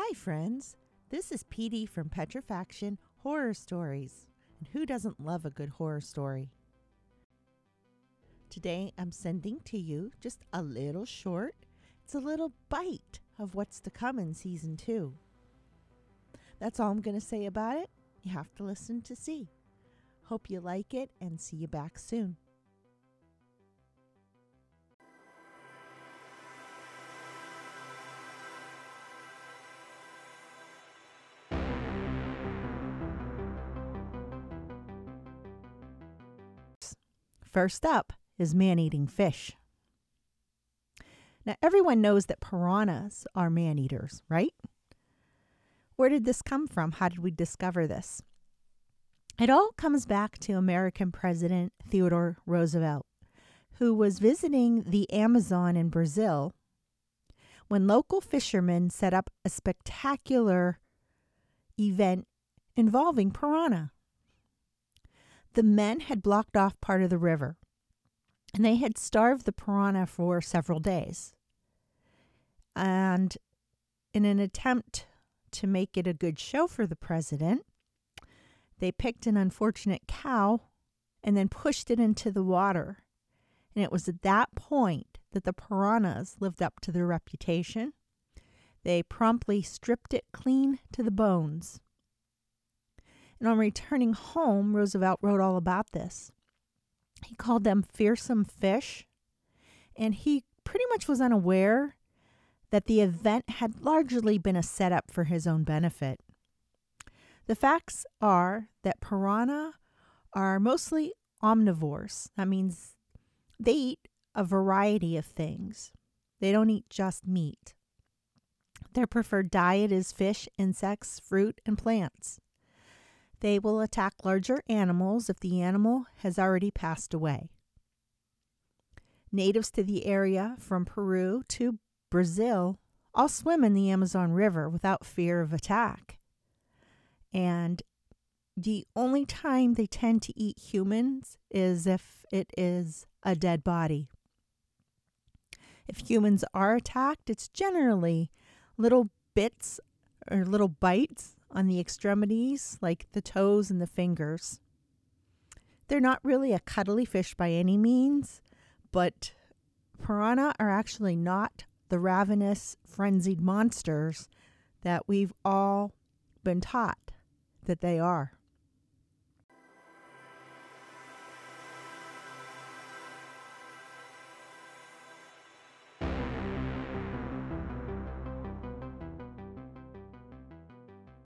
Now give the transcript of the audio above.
Hi, friends. This is Petey from Petrifaction Horror Stories. And who doesn't love a good horror story? Today, I'm sending to you just a little short. It's a little bite of what's to come in season two. That's all I'm going to say about it. You have to listen to see. Hope you like it and see you back soon. First up is man eating fish. Now, everyone knows that piranhas are man eaters, right? Where did this come from? How did we discover this? It all comes back to American President Theodore Roosevelt, who was visiting the Amazon in Brazil when local fishermen set up a spectacular event involving piranha. The men had blocked off part of the river, and they had starved the piranha for several days. And in an attempt to make it a good show for the president, they picked an unfortunate cow and then pushed it into the water. And it was at that point that the piranhas lived up to their reputation. They promptly stripped it clean to the bones. And on returning home, Roosevelt wrote all about this. He called them fearsome fish, and he pretty much was unaware that the event had largely been a setup for his own benefit. The facts are that piranha are mostly omnivores. That means they eat a variety of things. They don't eat just meat. Their preferred diet is fish, insects, fruit, and plants. They will attack larger animals if the animal has already passed away. Natives to the area from Peru to Brazil all swim in the Amazon River without fear of attack. And the only time they tend to eat humans is if it is a dead body. If humans are attacked, it's generally little bits or little bites on the extremities, like the toes and the fingers. They're not really a cuddly fish by any means, but piranha are actually not the ravenous, frenzied monsters that we've all been taught that they are.